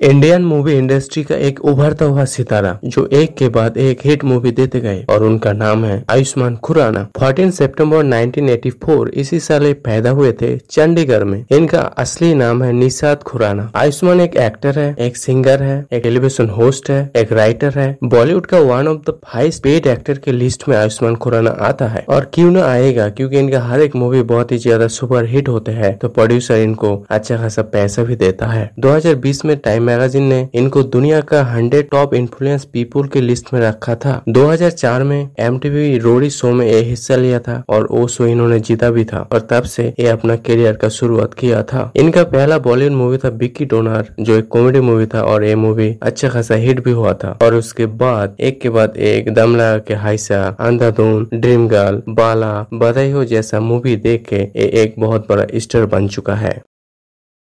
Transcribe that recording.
Indian movie industry का एक उभरता हुआ सितारा, जो एक के बाद एक हिट मूवी देते गए, और उनका नाम है आयुष्मान खुराना। 14 सितंबर 1984 इसी साल पैदा हुए थे चंडीगढ़ में। इनका असली नाम है निषाद खुराना। आयुष्मान एक एक्टर है, एक सिंगर है, एक टेलीविज़न होस्ट है, एक राइटर है। बॉलीवुड का one of the highest paid actor के लिस्ट में आयुष्मान खुराना आता है। और क्यों ना आएगा? क्योंकि इनका हर एक मूवी बहुत ही ज़्यादा सुपर हिट होते हैं तो प्रोड्यूसर इनको अच्छा खासा पैसा भी देता है। दो हज़ार बीस में टाइम मैगजीन ने इनको दुनिया का हंड्रेड टॉप इन्फ्लुएंस पीपुल की लिस्ट में रखा था। 2004 में एम रोडी शो में ये हिस्सा लिया था और वो शो इन्होंने जीता भी था और तब से ये अपना करियर का शुरुआत किया था। इनका पहला बॉलीवुड मूवी था बिक्की डोनार, जो एक कॉमेडी मूवी था और ये मूवी अच्छा खासा हिट भी हुआ था। और उसके बाद, एक के बाद एक दम लगा के हाइसा, अंधाधुन, ड्रीम गर्ल, बाला, बधाई हो जैसा मूवी देख के ये एक बहुत बड़ा स्टार बन चुका है।